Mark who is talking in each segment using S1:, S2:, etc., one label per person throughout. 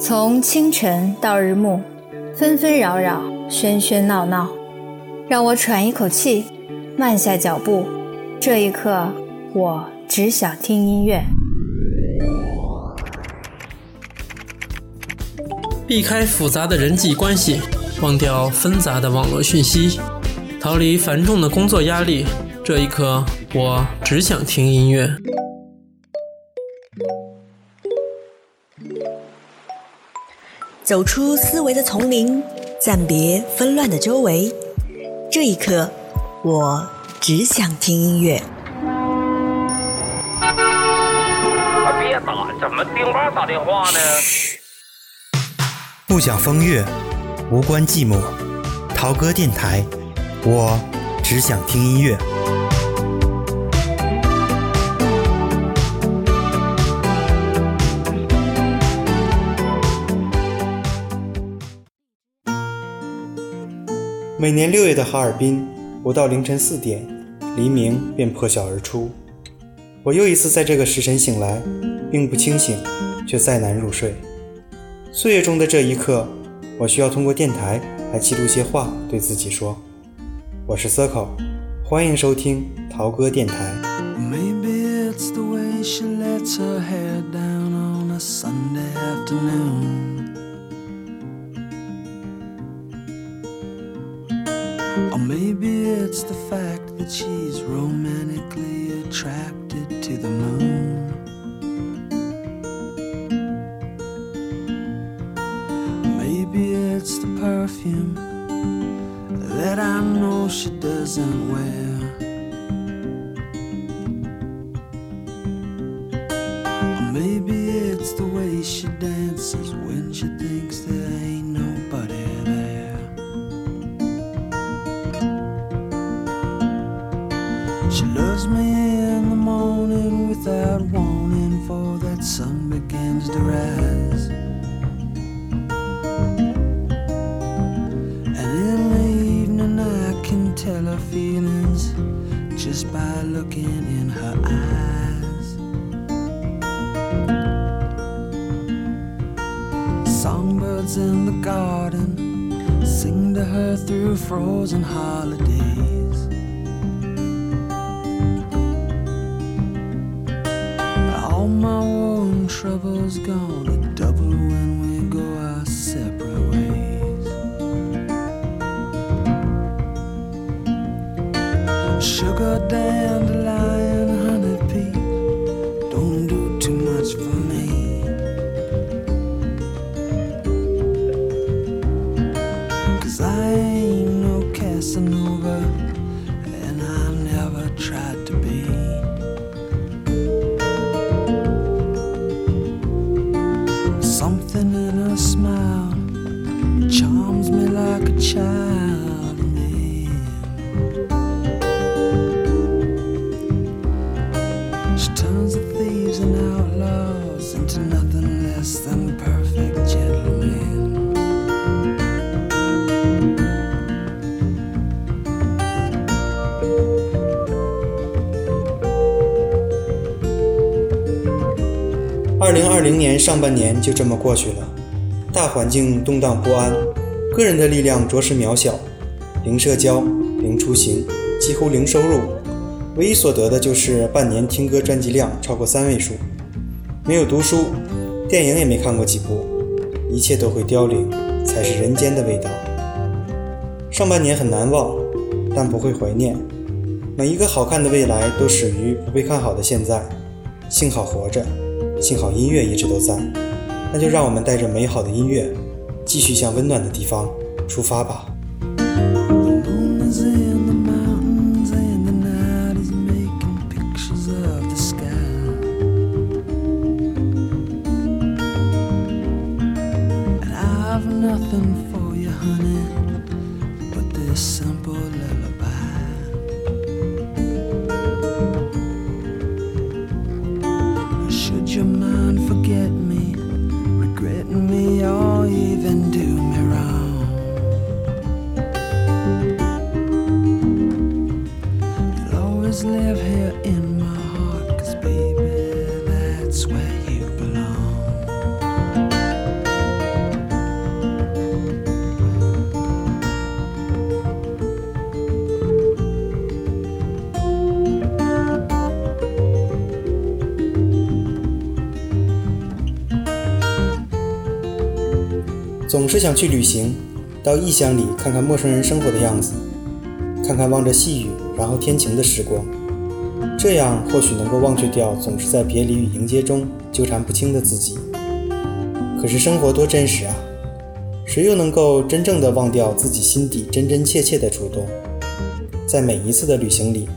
S1: 从清晨到日暮，纷纷扰扰，喧喧闹闹，让我喘一口气，慢下脚步。这一刻，我只想听音乐。
S2: 避开复杂的人际关系，忘掉纷杂的网络讯息，逃离繁重的工作压力。这一刻，我只想听音乐。
S3: 走出思维的丛林，暂别纷乱的周围。这一刻，我只想听音乐。
S4: 别打，怎么丁妈打电话呢？
S5: 不想风月，无关寂寞。陶哥电台，我只想听音乐。每年六月的哈尔滨，不到凌晨四点，黎明便破晓而出。我又一次在这个时辰醒来，并不清醒，却再难入睡。岁月中的这一刻，我需要通过电台来记录些话，对自己说。我是 Circle，欢迎收听陶哥电台。Maybe it's the way she lets her hair down on a Sunday afternoon. Maybe it's the fact that she's romantically in the garden sing to her through frozen holidays. All my war and troubles gone, double when we go our separate ways. Sugar dandelion, She turns the thieves and outlaws into nothing less than perfect gentlemen. "二零二零年上半年就这么过去了，大环境动荡不安，个人的力量着实渺小，零社交，零出行，几乎零收入，唯一所得的就是半年听歌专辑量超过三位数。没有读书，电影也没看过几部，一切都会凋零，才是人间的味道。上半年很难忘，但不会怀念。每一个好看的未来都始于不被看好的现在。幸好活着，幸好音乐一直都在。那就让我们带着美好的音乐，继续向温暖的地方出发吧。
S6: 总是想去旅行，到异乡里看看陌生人生活的样子，看看望着细雨然后天晴的时光，这样或许能够忘却掉总是在别离与迎接中纠缠不清的自己。可是生活多真实啊，谁又能够真正的忘掉自己心底真真切切的触动？在每一次的旅行里，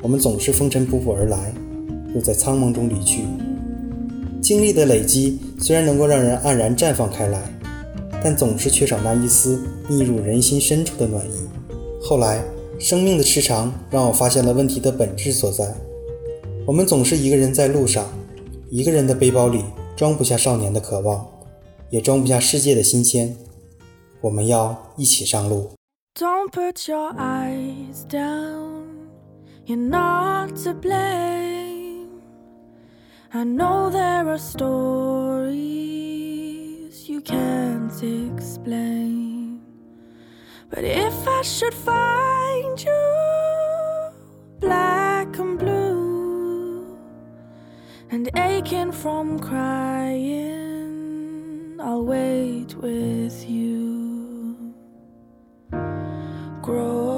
S6: 我们总是风尘仆仆而来，又在苍茫中离去。经历的累积虽然能够让人黯然绽放开来，但总是缺少那一丝逆入人心深处的暖意。后来，生命的时长让我发现了问题的本质所在。我们总是一个人在路上，一个人的背包里装不下少年的渴望，也装不下世界的新鲜。我们要一起上路。
S7: Don't put your eyes down. You're not to blame. I know there are stories can't explain. But if I should find you black and blue and aching from crying, I'll wait with you grow,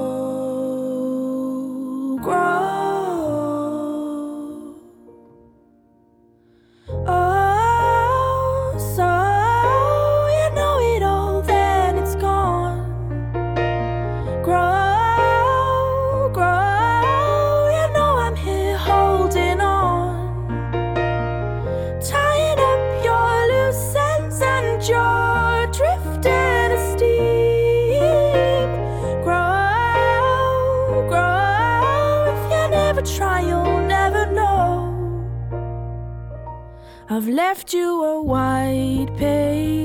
S7: I've left you a white page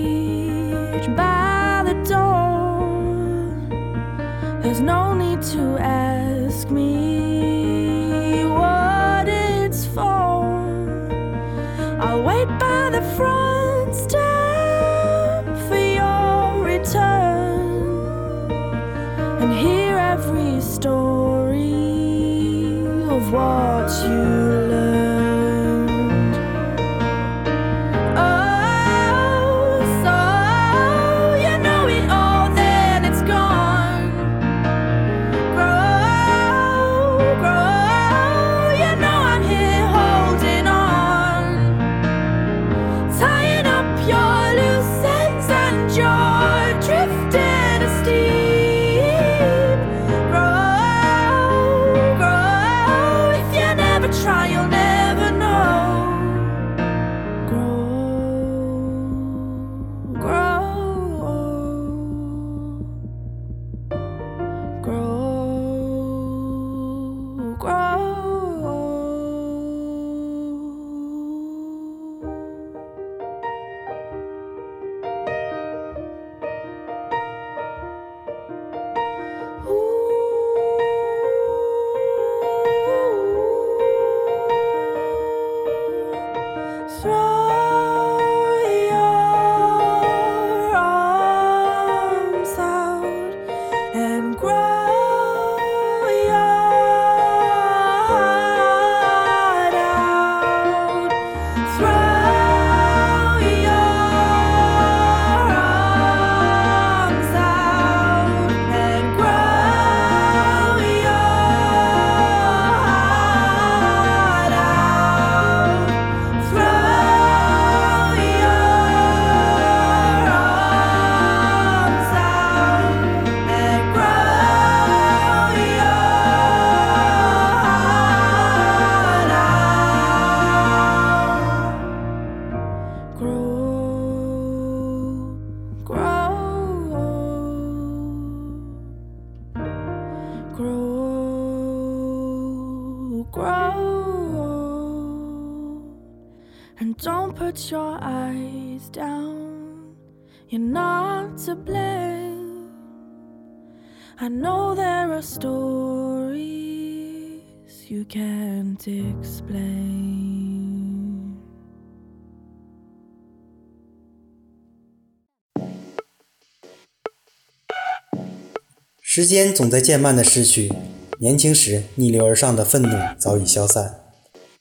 S7: put your eyes down. You're not to blame. I know there are stories you can't explain.
S6: 时间总在渐慢的逝去，年轻时逆流而上的愤怒早已消散。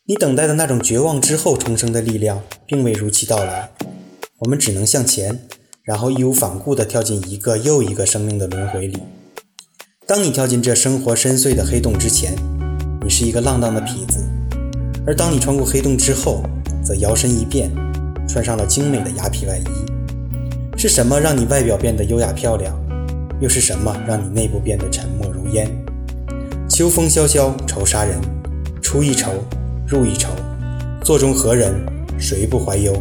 S6: 你等待的那种绝望之后重生的力量，并未如期到来。我们只能向前，然后义无反顾地跳进一个又一个生命的轮回里。当你跳进这生活深邃的黑洞之前，你是一个浪荡的痞子；而当你穿过黑洞之后，则摇身一变，穿上了精美的鸭皮外衣。是什么让你外表变得优雅漂亮？又是什么让你内部变得沉默如烟？秋风萧萧，愁杀人。出一愁，入一愁，座中何人？谁不怀忧？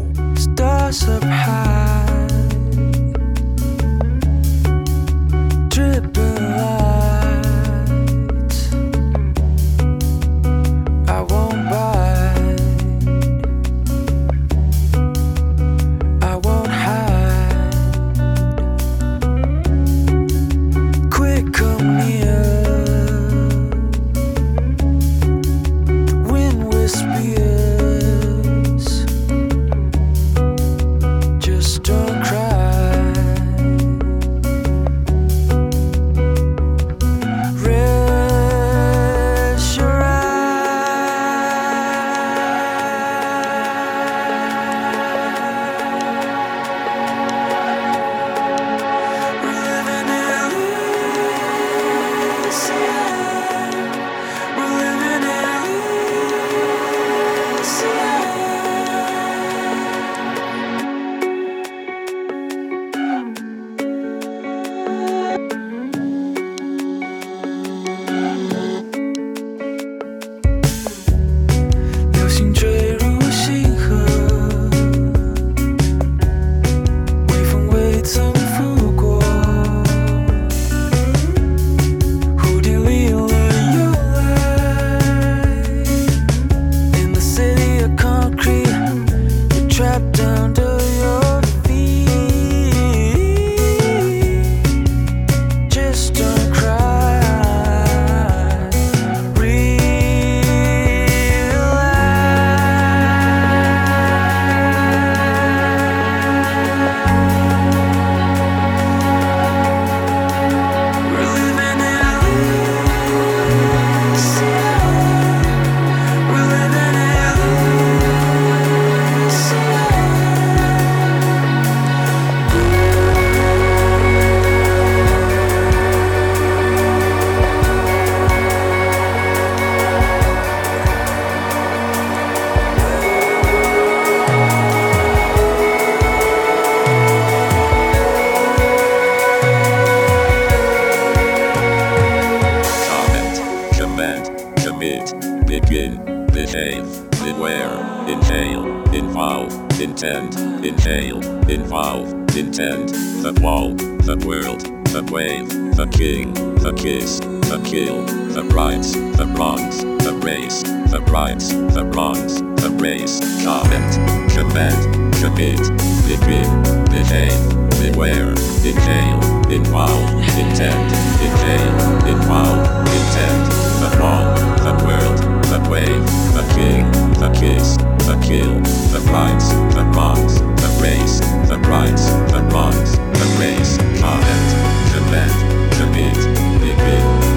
S8: Beware, inhale, involve, intend, inhale, involve, intend, the wall, the world, the wave, the king, the kiss, the kill, the rights, the wrongs, the race, the rights, the wrongs, the race, comment, command, commit, begin, behave, beware, inhale, involve, intend, inhale, involve, intend, the wall, the world, the wave, the king, the kiss, the kill, the rights, the wrongs, the race, the rights, the wrongs, the race, comment, command, commit, begin, behave,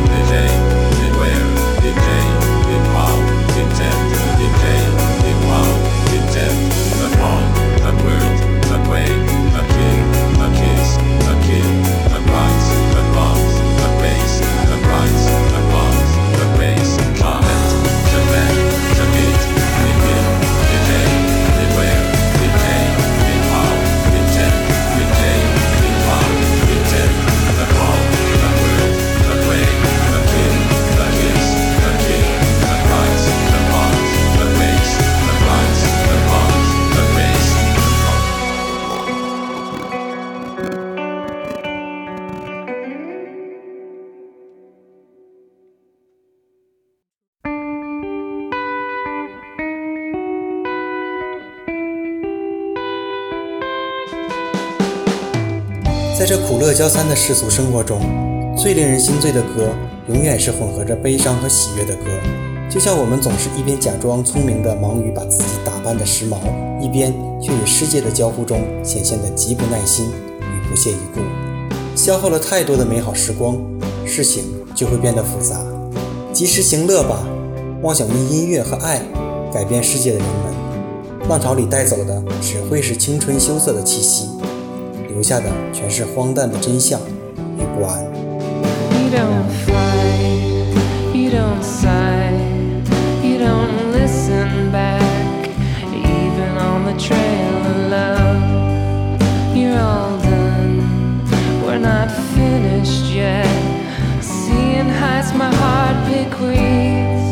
S6: 这苦乐交餐的世俗生活中，最令人心醉的歌，永远是混合着悲伤和喜悦的歌。就像我们总是一边假装聪明的忙于把自己打扮的时髦，一边却与世界的交互中显现的极不耐心与不屑一顾。消耗了太多的美好时光，事情就会变得复杂。及时行乐吧，妄想用音乐和爱改变世界的人们，浪潮里带走的只会是青春羞涩的气息。流 留下的全是荒诞的真相与不安。
S9: You don't fight, you don't sigh, you don't listen back, even on the trail of love. You're all done, we're not finished yet. Seeing heights my heart bequeaths.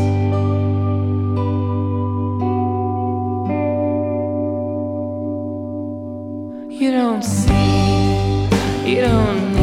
S9: You don't see, you don't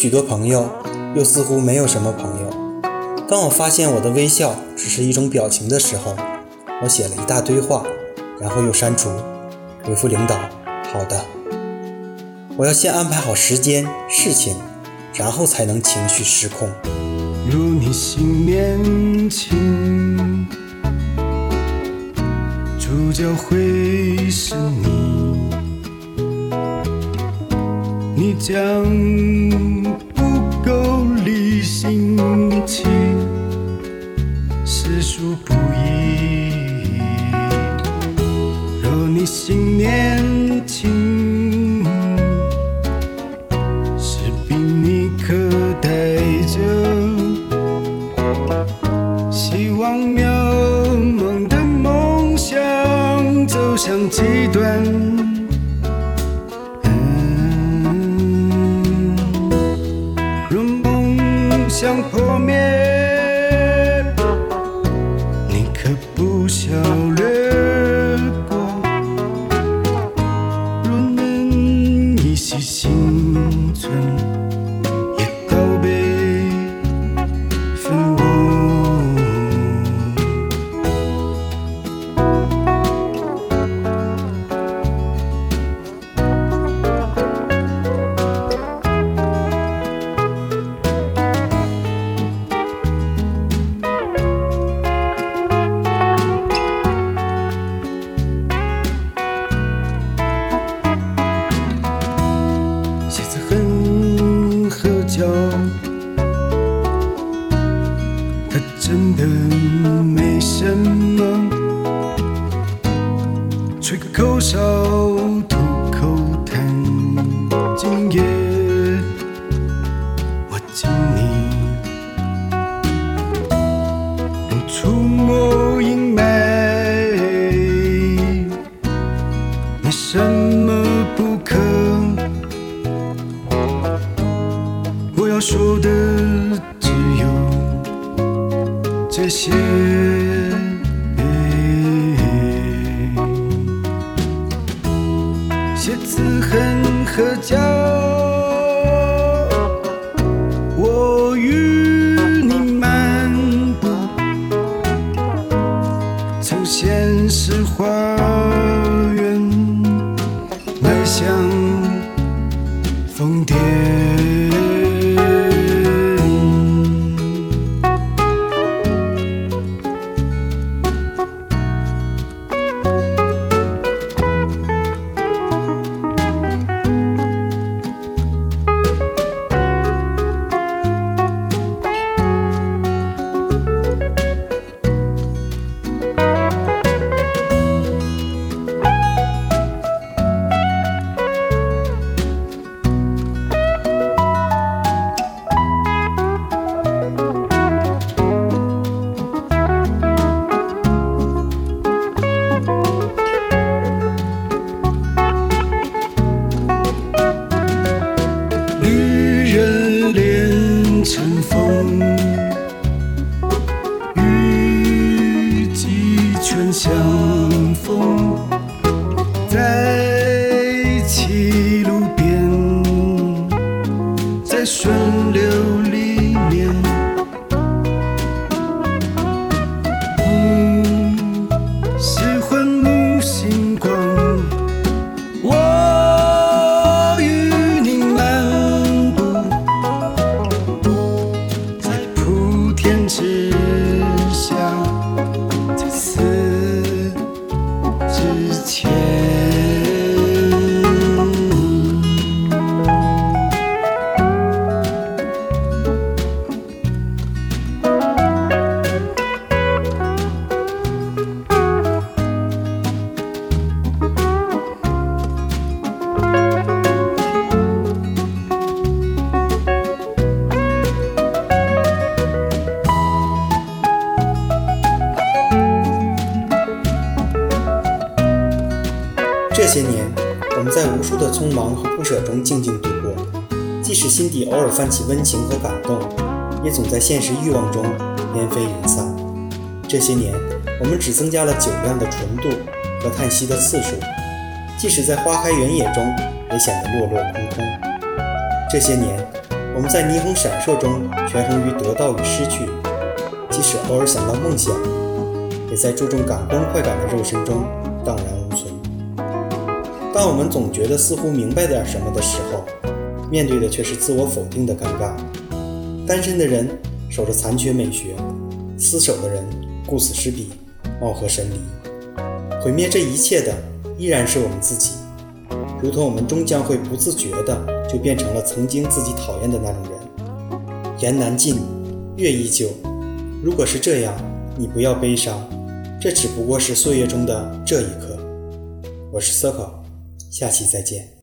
S6: 许多朋友，又似乎没有什么朋友。当我发现我的微笑只是一种表情的时候，我写了一大堆话，然后又删除，回复领导：“好的。”我要先安排好时间、事情，然后才能情绪失控。
S10: 如你心年轻，主角会是你，你将这些
S6: 年，我们在无数的匆忙和不舍中静静度过，即使心底偶尔泛起温情和感动，也总在现实欲望中烟飞云散。这些年，我们只增加了酒量的纯度和叹息的次数，即使在花开原野中，也显得落落空空。这些年，我们在霓虹闪烁中权衡于得到与失去，即使偶尔想到梦想，也在注重感官快感的肉身中荡然。当我们总觉得似乎明白点什么的时候，面对的却是自我否定的尴尬。单身的人守着残缺美学，厮守的人顾此失彼，貌合神离。毁灭这一切的依然是我们自己，如同我们终将会不自觉的就变成了曾经自己讨厌的那种人。言难尽，月依旧。如果是这样，你不要悲伤，这只不过是岁月中的这一刻。我是 Circle，下期再见。